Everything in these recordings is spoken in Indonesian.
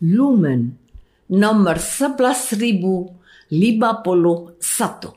Lumen nomor 11051.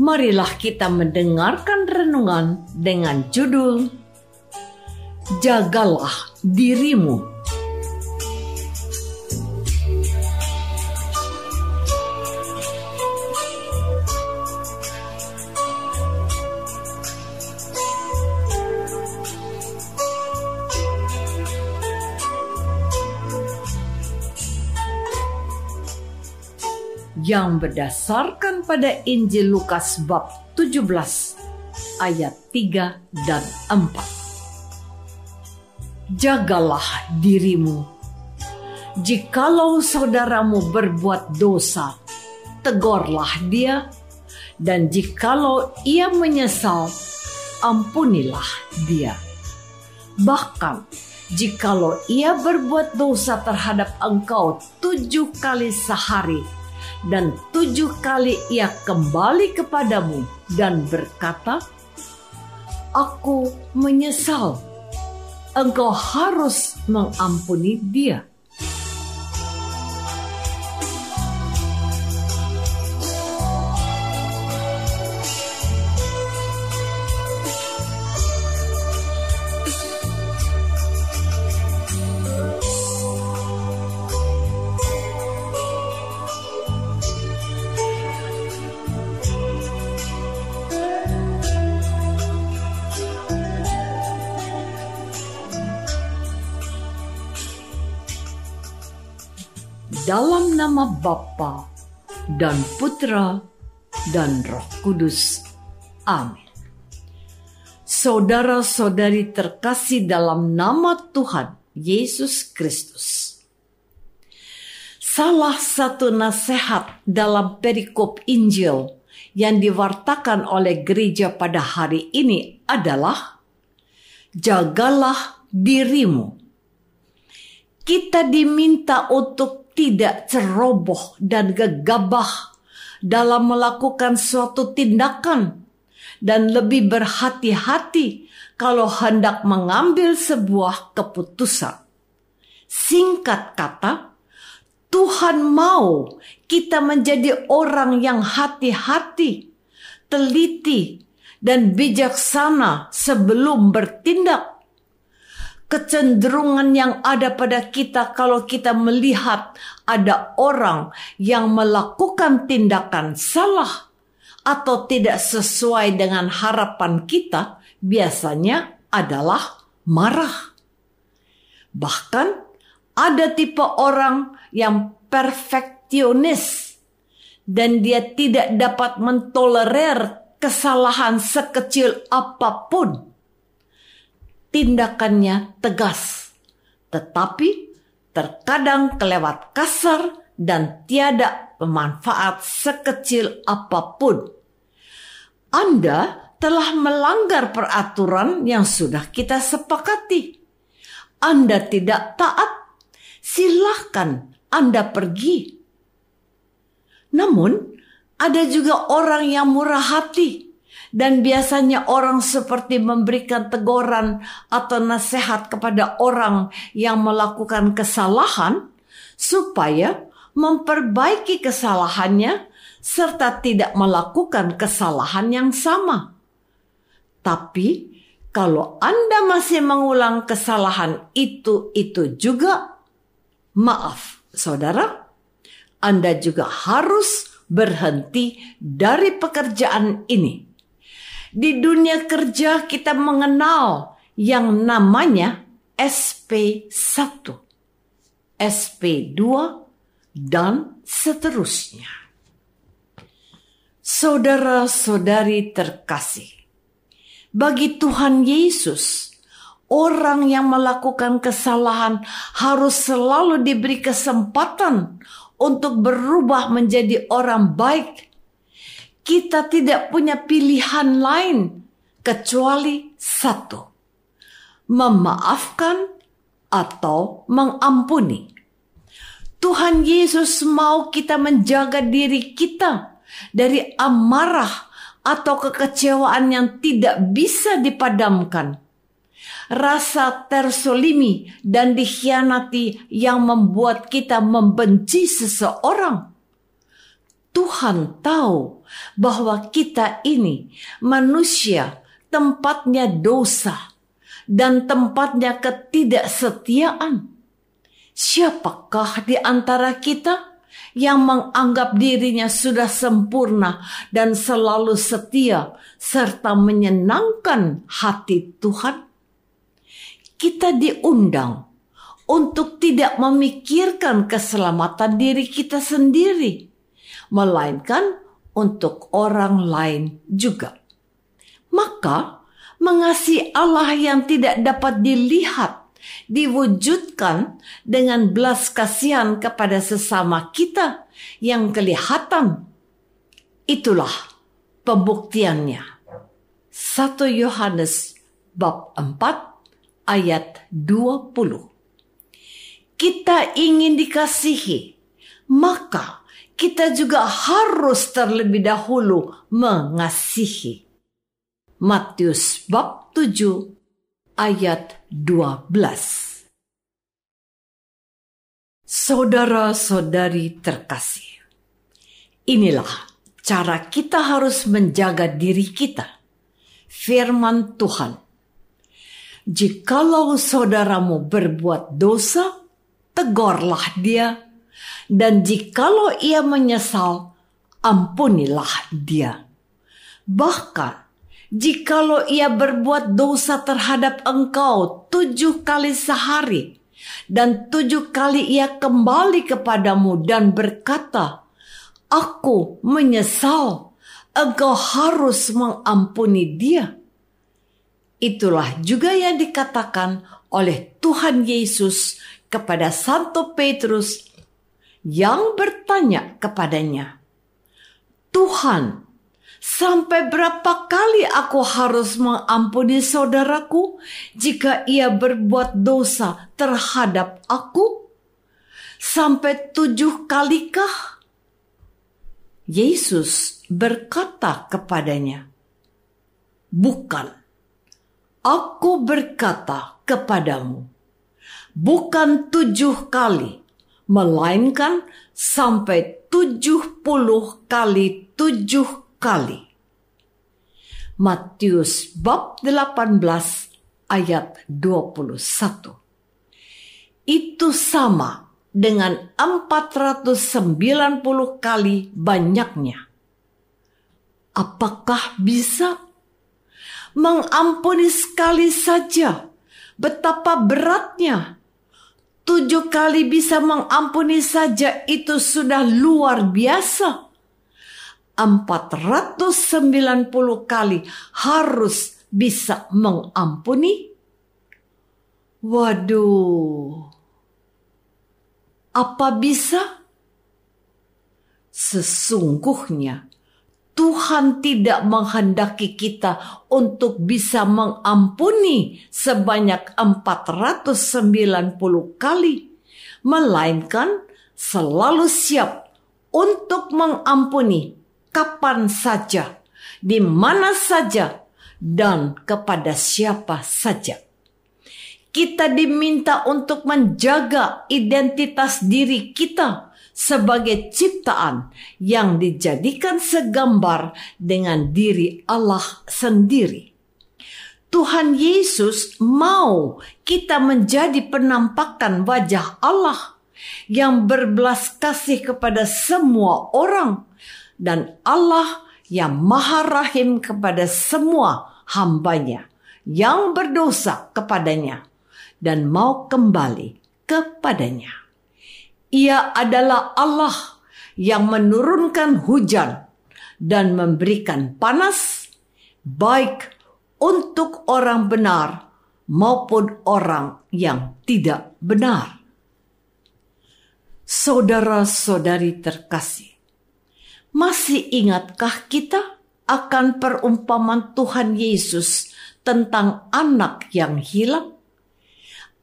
marilah kita mendengarkan renungan dengan judul Jagalah dirimu. Yang berdasarkan pada Injil Lukas bab 17 ayat 3 dan 4. Jagalah dirimu. Jikalau saudaramu berbuat dosa, tegurlah dia, dan jikalau ia menyesal, ampunilah dia. Bahkan jikalau ia berbuat dosa terhadap engkau tujuh kali sehari, dan tujuh kali ia kembali kepadamu dan berkata, Aku menyesal. Engkau harus mengampuni dia. Dalam nama Bapa dan Putra dan Roh Kudus. Amin. Saudara-saudari terkasih dalam nama Tuhan Yesus Kristus. Salah satu nasihat dalam perikop Injil yang diwartakan oleh gereja pada hari ini adalah jagalah dirimu. Kita diminta untuk tidak ceroboh dan gegabah dalam melakukan suatu tindakan dan lebih berhati-hati kalau hendak mengambil sebuah keputusan. Singkat kata, Tuhan mau kita menjadi orang yang hati-hati, teliti, dan bijaksana sebelum bertindak kecenderungan yang ada pada kita kalau kita melihat ada orang yang melakukan tindakan salah atau tidak sesuai dengan harapan kita biasanya adalah marah. Bahkan ada tipe orang yang perfeksionis dan dia tidak dapat mentolerir kesalahan sekecil apa pun tindakannya tegas, tetapi terkadang kelewat kasar dan tiada manfaat sekecil apa pun. Anda telah melanggar peraturan yang sudah kita sepakati. Anda tidak taat, silahkan Anda pergi. Namun, ada juga orang yang murah hati dan biasanya orang seperti memberikan teguran atau nasihat kepada orang yang melakukan kesalahan supaya memperbaiki kesalahannya serta tidak melakukan kesalahan yang sama. Tapi kalau Anda masih mengulang kesalahan itu-itu juga, maaf, saudara, Anda juga harus berhenti dari pekerjaan ini di dunia kerja kita mengenal yang namanya SP1, SP2, dan seterusnya. Saudara-saudari terkasih, bagi Tuhan Yesus, orang yang melakukan kesalahan harus selalu diberi kesempatan untuk berubah menjadi orang baik kita tidak punya pilihan lain kecuali satu: memaafkan atau mengampuni. Tuhan Yesus mau kita menjaga diri kita dari amarah atau kekecewaan yang tidak bisa dipadamkan. Rasa tersolimi dan dikhianati yang membuat kita membenci seseorang Tuhan tahu bahwa kita ini manusia tempatnya dosa dan tempatnya ketidaksetiaan. Siapakah di antara kita yang menganggap dirinya sudah sempurna dan selalu setia serta menyenangkan hati Tuhan? Kita diundang untuk tidak memikirkan keselamatan diri kita sendiri melainkan untuk orang lain juga. Maka, mengasihi Allah yang tidak dapat dilihat diwujudkan dengan belas kasihan kepada sesama kita yang kelihatan. Itulah pembuktiannya. 1 Yohanes bab 4 ayat 20. Kita ingin dikasihi, maka kita juga harus terlebih dahulu mengasihi. Matius bab 7 ayat 12. Saudara-saudari terkasih, inilah cara kita harus menjaga diri kita. Firman Tuhan, jikalau saudaramu berbuat dosa, tegurlah dia dan jikalau ia menyesal, ampunilah dia. Bahkan, jikalau ia berbuat dosa terhadap engkau tujuh kali sehari, dan tujuh kali ia kembali kepadamu dan berkata, Aku menyesal, engkau harus mengampuni dia. Itulah juga yang dikatakan oleh Tuhan Yesus kepada Santo Petrus yang bertanya kepadanya, "Tuhan, sampai berapa kali aku harus mengampuni saudaraku jika ia berbuat dosa terhadap aku? Sampai tujuh kalikah?" Yesus berkata kepadanya, "Bukan." Aku berkata kepadamu, bukan tujuh kali, melainkan sampai tujuh puluh kali tujuh kali. Matius bab 18 ayat 21. Itu sama dengan 490 kali banyaknya. Apakah bisa mengampuni sekali saja? Betapa beratnya tujuh kali bisa mengampuni saja itu sudah luar biasa. 490 kali harus bisa mengampuni. Waduh. Apa bisa? Sesungguhnya Tuhan tidak menghendaki kita untuk bisa mengampuni sebanyak 490 kali, melainkan selalu siap untuk mengampuni kapan saja, di mana saja, dan kepada siapa saja. Kita diminta untuk menjaga identitas diri kita sebagai ciptaan yang dijadikan segambar dengan diri Allah sendiri. Tuhan Yesus mau kita menjadi penampakan wajah Allah yang berbelas kasih kepada semua orang dan Allah yang maha rahim kepada semua hambanya yang berdosa kepadanya dan mau kembali kepadanya. Ia adalah Allah yang menurunkan hujan dan memberikan panas, baik untuk orang benar maupun orang yang tidak benar. Saudara-saudari terkasih, masih ingatkah kita akan perumpamaan Tuhan Yesus tentang anak yang hilang?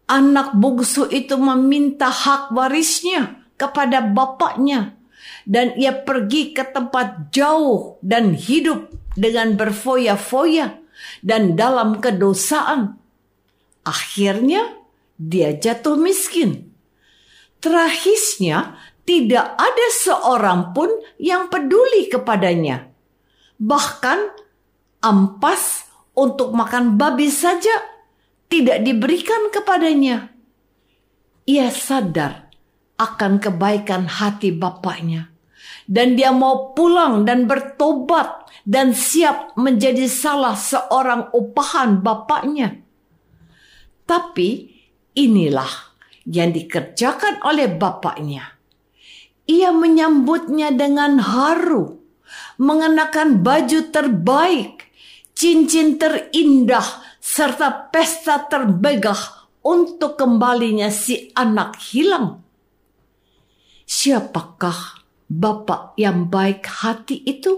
Anak bungsu itu meminta hak warisnya kepada bapaknya dan ia pergi ke tempat jauh dan hidup dengan berfoya-foya dan dalam kedosaan. Akhirnya dia jatuh miskin. Terakhirnya tidak ada seorang pun yang peduli kepadanya. Bahkan ampas untuk makan babi saja tidak diberikan kepadanya. Ia sadar akan kebaikan hati bapaknya. Dan dia mau pulang dan bertobat dan siap menjadi salah seorang upahan bapaknya. Tapi inilah yang dikerjakan oleh bapaknya. Ia menyambutnya dengan haru, mengenakan baju terbaik, cincin terindah, serta pesta terbegah untuk kembalinya si anak hilang. Siapakah Bapak yang baik hati itu?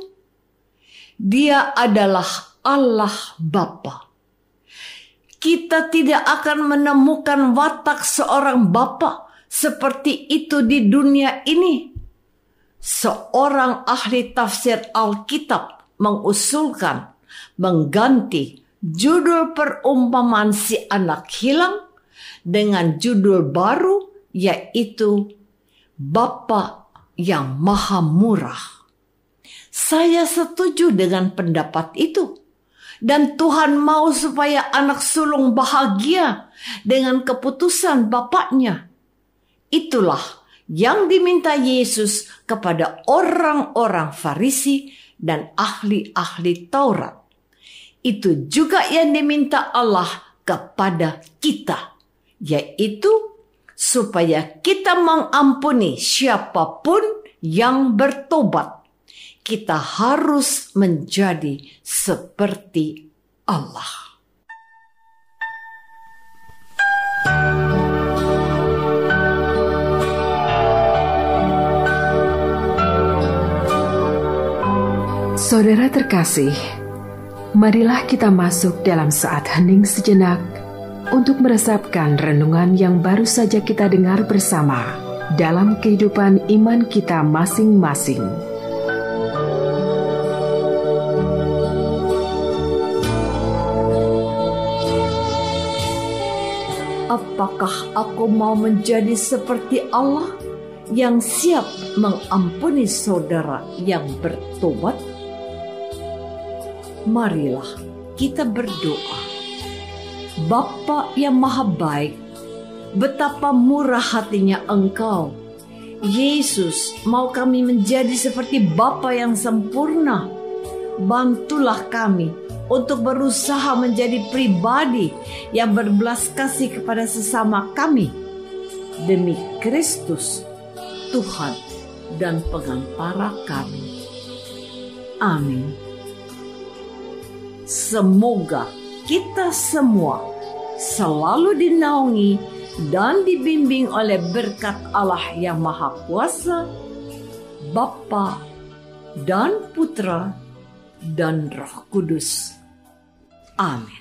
Dia adalah Allah Bapa. Kita tidak akan menemukan watak seorang Bapa seperti itu di dunia ini. Seorang ahli tafsir Alkitab mengusulkan mengganti judul perumpamaan si anak hilang dengan judul baru yaitu Bapa yang Maha Murah. Saya setuju dengan pendapat itu. Dan Tuhan mau supaya anak sulung bahagia dengan keputusan bapaknya. Itulah yang diminta Yesus kepada orang-orang Farisi dan ahli-ahli Taurat itu juga yang diminta Allah kepada kita, yaitu supaya kita mengampuni siapa pun yang bertobat. Kita harus menjadi seperti Allah. Saudara terkasih, Marilah kita masuk dalam saat hening sejenak untuk meresapkan renungan yang baru saja kita dengar bersama dalam kehidupan iman kita masing-masing. Apakah aku mau menjadi seperti Allah yang siap mengampuni saudara yang bertobat? Marilah kita berdoa. Bapa yang maha baik, betapa murah hatinya engkau. Yesus mau kami menjadi seperti Bapa yang sempurna. Bantulah kami untuk berusaha menjadi pribadi yang berbelas kasih kepada sesama kami. Demi Kristus, Tuhan dan pengantara kami. Amin. Semoga kita semua selalu dinaungi dan dibimbing oleh berkat Allah yang Maha Kuasa, Bapa dan Putra dan Roh Kudus. Amin.